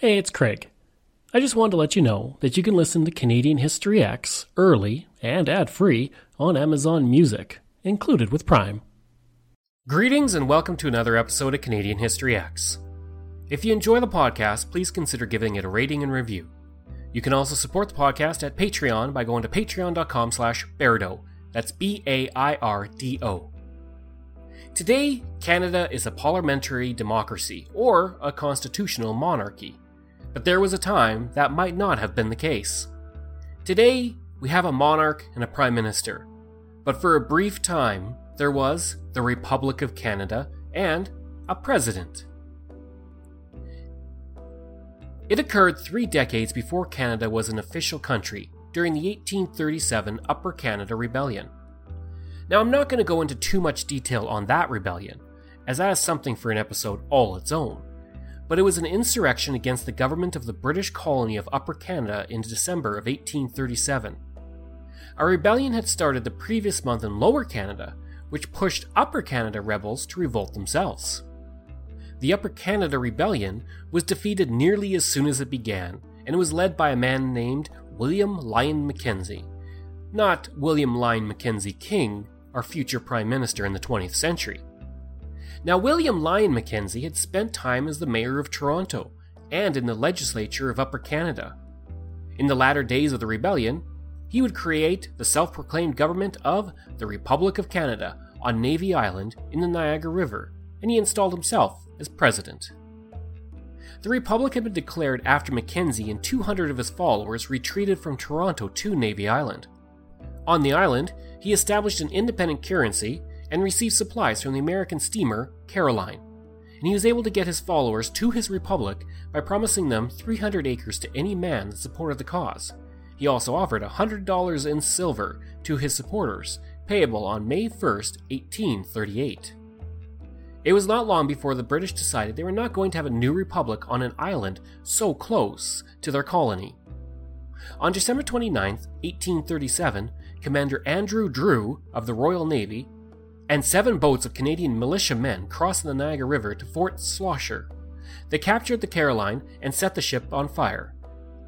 Hey, it's Craig. I just wanted to let you know that you can listen to Canadian History X early and ad free on Amazon Music, included with Prime. Greetings and welcome to another episode of Canadian History X. If you enjoy the podcast, please consider giving it a rating and review. You can also support the podcast at Patreon by going to patreon.com slash Bairdo. That's B-A-I-R-D-O. Today, Canada is a parliamentary democracy, or a constitutional monarchy. But there was a time that might not have been the case. Today, we have a monarch and a prime minister. But for a brief time, there was the Republic of Canada and a president. It occurred three decades before Canada was an official country, during the 1837 Upper Canada Rebellion. Now, I'm not going to go into too much detail on that rebellion, as that is something for an episode all its own but it was an insurrection against the government of the British colony of Upper Canada in December of 1837. A rebellion had started the previous month in Lower Canada, which pushed Upper Canada rebels to revolt themselves. The Upper Canada Rebellion was defeated nearly as soon as it began, and it was led by a man named William Lyon Mackenzie. Not William Lyon Mackenzie King, our future Prime Minister in the 20th century. Now, William Lyon Mackenzie had spent time as the mayor of Toronto and in the legislature of Upper Canada. In the latter days of the rebellion, he would create the self proclaimed government of the Republic of Canada on Navy Island in the Niagara River, and he installed himself as president. The Republic had been declared after Mackenzie and 200 of his followers retreated from Toronto to Navy Island. On the island, he established an independent currency and received supplies from the American steamer Caroline. And he was able to get his followers to his republic by promising them 300 acres to any man that supported the cause. He also offered $100 in silver to his supporters, payable on May 1, 1838. It was not long before the British decided they were not going to have a new republic on an island so close to their colony. On December 29, 1837, Commander Andrew Drew of the Royal Navy and seven boats of Canadian militia men crossed the Niagara River to Fort Schlosser. They captured the Caroline and set the ship on fire.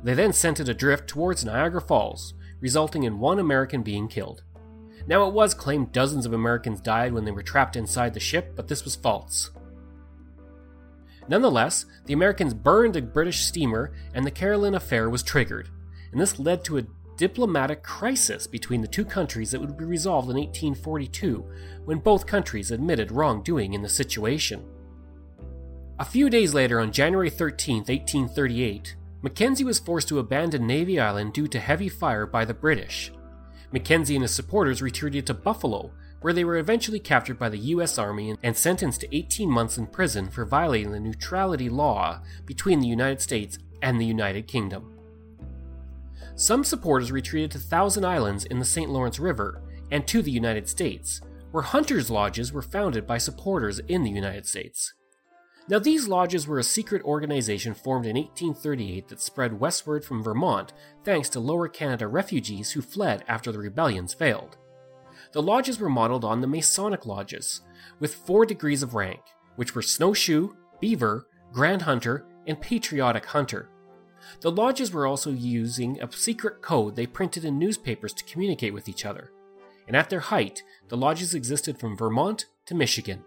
They then sent it adrift towards Niagara Falls, resulting in one American being killed. Now, it was claimed dozens of Americans died when they were trapped inside the ship, but this was false. Nonetheless, the Americans burned a British steamer and the Caroline affair was triggered, and this led to a diplomatic crisis between the two countries that would be resolved in 1842 when both countries admitted wrongdoing in the situation. A few days later, on January 13, 1838, Mackenzie was forced to abandon Navy Island due to heavy fire by the British. Mackenzie and his supporters retreated to Buffalo, where they were eventually captured by the U.S. Army and sentenced to 18 months in prison for violating the neutrality law between the United States and the United Kingdom. Some supporters retreated to Thousand Islands in the St. Lawrence River and to the United States, where hunters' lodges were founded by supporters in the United States. Now, these lodges were a secret organization formed in 1838 that spread westward from Vermont thanks to Lower Canada refugees who fled after the rebellions failed. The lodges were modeled on the Masonic lodges, with four degrees of rank, which were Snowshoe, Beaver, Grand Hunter, and Patriotic Hunter. The lodges were also using a secret code they printed in newspapers to communicate with each other. And at their height, the lodges existed from Vermont to Michigan.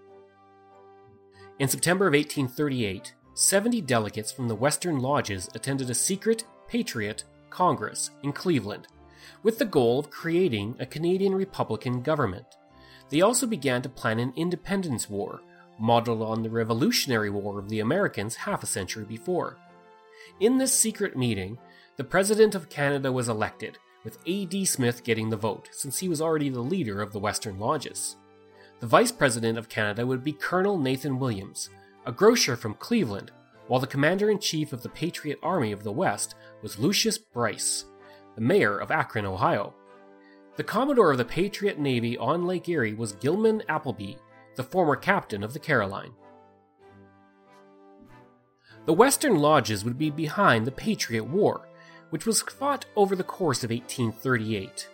In September of 1838, 70 delegates from the Western lodges attended a secret Patriot Congress in Cleveland with the goal of creating a Canadian Republican government. They also began to plan an independence war, modeled on the Revolutionary War of the Americans half a century before. In this secret meeting, the President of Canada was elected, with A.D. Smith getting the vote, since he was already the leader of the Western Lodges. The Vice President of Canada would be Colonel Nathan Williams, a grocer from Cleveland, while the Commander in Chief of the Patriot Army of the West was Lucius Bryce, the Mayor of Akron, Ohio. The Commodore of the Patriot Navy on Lake Erie was Gilman Appleby, the former captain of the Caroline. The Western lodges would be behind the Patriot War, which was fought over the course of 1838.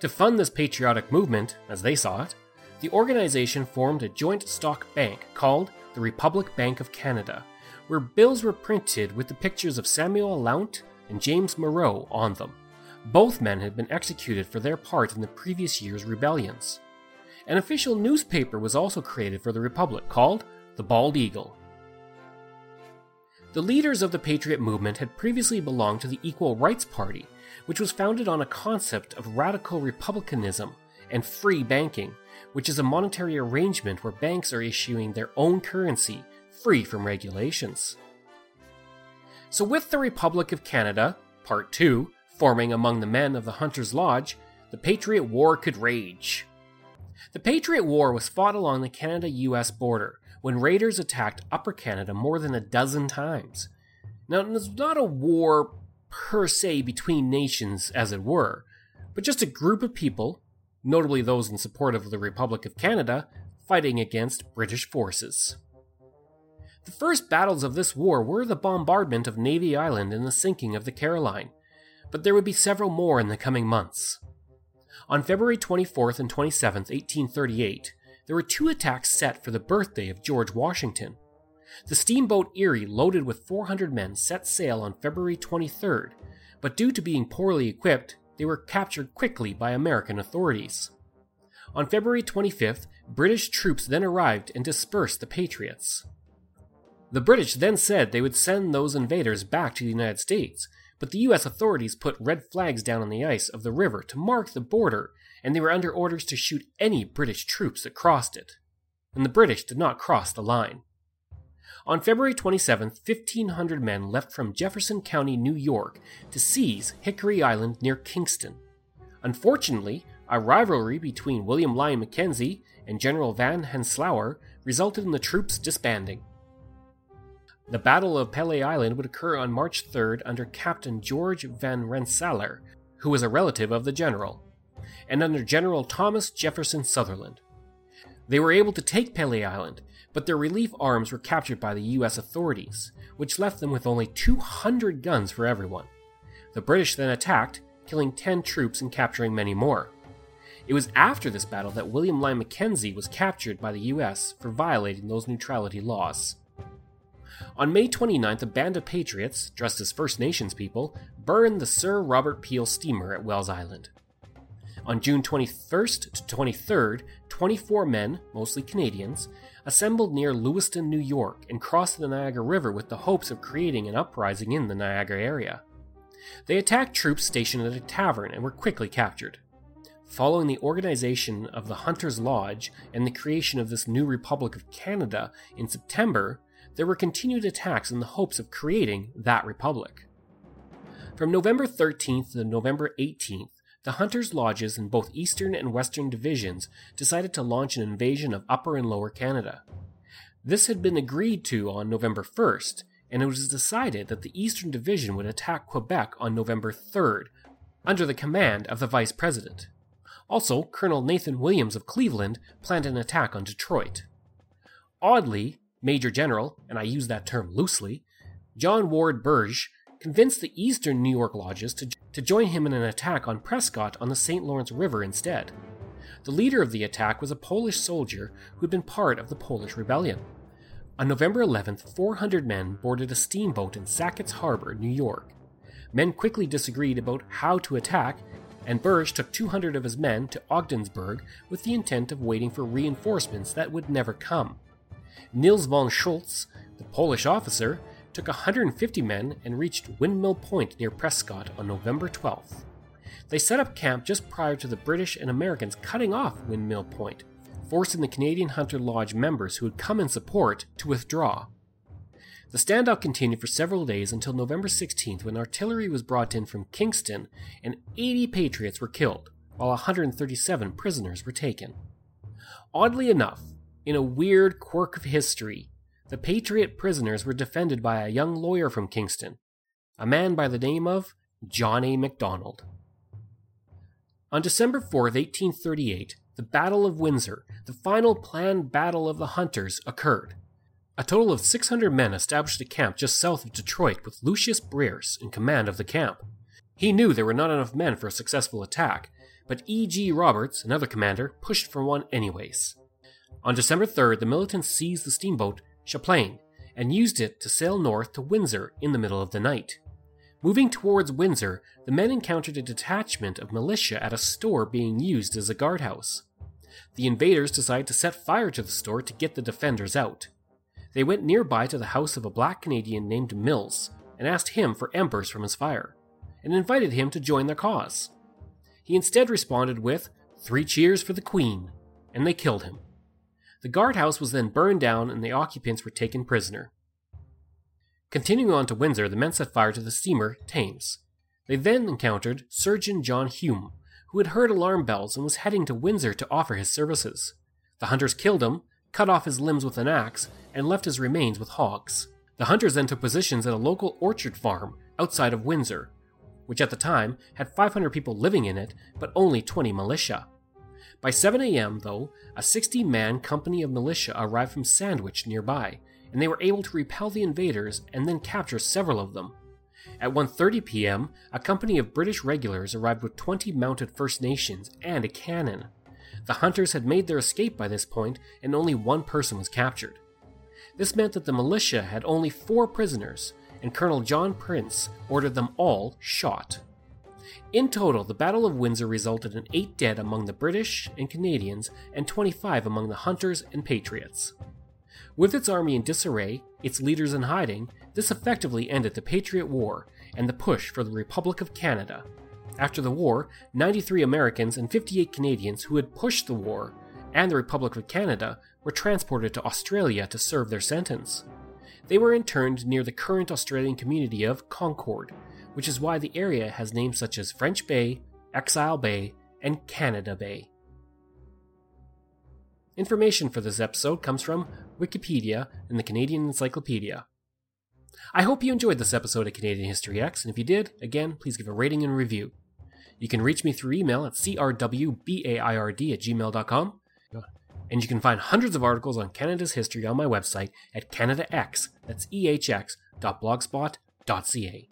To fund this patriotic movement, as they saw it, the organization formed a joint stock bank called the Republic Bank of Canada, where bills were printed with the pictures of Samuel Lount and James Moreau on them. Both men had been executed for their part in the previous year's rebellions. An official newspaper was also created for the Republic called the Bald Eagle. The leaders of the Patriot movement had previously belonged to the Equal Rights Party, which was founded on a concept of radical republicanism and free banking, which is a monetary arrangement where banks are issuing their own currency free from regulations. So, with the Republic of Canada, Part 2, forming among the men of the Hunters Lodge, the Patriot War could rage. The Patriot War was fought along the Canada US border when raiders attacked Upper Canada more than a dozen times. Now, it was not a war per se between nations, as it were, but just a group of people, notably those in support of the Republic of Canada, fighting against British forces. The first battles of this war were the bombardment of Navy Island and the sinking of the Caroline, but there would be several more in the coming months. On February 24th and 27th, 1838, there were two attacks set for the birthday of George Washington. The steamboat Erie, loaded with 400 men, set sail on February 23rd, but due to being poorly equipped, they were captured quickly by American authorities. On February 25th, British troops then arrived and dispersed the Patriots. The British then said they would send those invaders back to the United States, but the US authorities put red flags down on the ice of the river to mark the border, and they were under orders to shoot any British troops that crossed it. And the British did not cross the line. On February 27th, 1,500 men left from Jefferson County, New York, to seize Hickory Island near Kingston. Unfortunately, a rivalry between William Lyon Mackenzie and General Van Rensselaer resulted in the troops disbanding. The Battle of Pelee Island would occur on March 3rd under Captain George Van Rensselaer, who was a relative of the general, and under General Thomas Jefferson Sutherland. They were able to take Pelee Island, but their relief arms were captured by the US authorities, which left them with only 200 guns for everyone. The British then attacked, killing 10 troops and capturing many more. It was after this battle that William Lyon Mackenzie was captured by the US for violating those neutrality laws. On May 29th, a band of patriots, dressed as First Nations people, burned the Sir Robert Peel steamer at Wells Island. On June 21st to 23rd, 24 men, mostly Canadians, assembled near Lewiston, New York, and crossed the Niagara River with the hopes of creating an uprising in the Niagara area. They attacked troops stationed at a tavern and were quickly captured. Following the organization of the Hunters Lodge and the creation of this new Republic of Canada in September, there were continued attacks in the hopes of creating that republic. From November 13th to November 18th, the Hunters' Lodges in both Eastern and Western divisions decided to launch an invasion of Upper and Lower Canada. This had been agreed to on November 1st, and it was decided that the Eastern Division would attack Quebec on November 3rd, under the command of the Vice President. Also, Colonel Nathan Williams of Cleveland planned an attack on Detroit. Oddly, Major General, and I use that term loosely, John Ward Birge convinced the eastern New York lodges to, to join him in an attack on Prescott on the St. Lawrence River instead. The leader of the attack was a Polish soldier who had been part of the Polish Rebellion. On November 11th, 400 men boarded a steamboat in Sackett's Harbor, New York. Men quickly disagreed about how to attack, and Birge took 200 of his men to Ogdensburg with the intent of waiting for reinforcements that would never come. Nils von Schoultz, the Polish officer, took 150 men and reached Windmill Point near Prescott on November 12th. They set up camp just prior to the British and Americans cutting off Windmill Point, forcing the Canadian Hunter Lodge members who had come in support to withdraw. The standoff continued for several days until November 16th when artillery was brought in from Kingston and 80 Patriots were killed, while 137 prisoners were taken. Oddly enough, in a weird quirk of history, the Patriot prisoners were defended by a young lawyer from Kingston, a man by the name of John A. Macdonald. On December 4, 1838, the Battle of Windsor, the final planned battle of the hunters, occurred. A total of 600 men established a camp just south of Detroit with Lucius Bierce in command of the camp. He knew there were not enough men for a successful attack, but E.G. Roberts, another commander, pushed for one anyways. On December 3rd, the militants seized the steamboat Champlain and used it to sail north to Windsor in the middle of the night. Moving towards Windsor, the men encountered a detachment of militia at a store being used as a guardhouse. The invaders decided to set fire to the store to get the defenders out. They went nearby to the house of a black Canadian named Mills and asked him for embers from his fire, and invited him to join their cause. He instead responded with, Three cheers for the Queen, and they killed him. The guardhouse was then burned down and the occupants were taken prisoner. Continuing on to Windsor, the men set fire to the steamer Thames. They then encountered Surgeon John Hume, who had heard alarm bells and was heading to Windsor to offer his services. The hunters killed him, cut off his limbs with an axe, and left his remains with hogs. The hunters then took positions at a local orchard farm outside of Windsor, which at the time had 500 people living in it, but only 20 militia. By 7 a.m., though, a 60 man company of militia arrived from Sandwich nearby, and they were able to repel the invaders and then capture several of them. At 1:30 p.m., a company of British regulars arrived with 20 mounted First Nations and a cannon. The hunters had made their escape by this point, and only one person was captured. This meant that the militia had only four prisoners, and Colonel John Prince ordered them all shot. In total, the Battle of Windsor resulted in 8 dead among the British and Canadians and 25 among the hunters and patriots. With its army in disarray, its leaders in hiding, this effectively ended the Patriot War and the push for the Republic of Canada. After the war, 93 Americans and 58 Canadians who had pushed the war and the Republic of Canada were transported to Australia to serve their sentence. They were interned near the current Australian community of Concord, which is why the area has names such as French Bay, Exile Bay, and Canada Bay. Information for this episode comes from Wikipedia and the Canadian Encyclopedia. I hope you enjoyed this episode of Canadian History X, and if you did, again, please give a rating and review. You can reach me through email at crwbaird at gmail.com, and you can find hundreds of articles on Canada's history on my website at CanadaX, that's e-h-x ehx.blogspot.ca.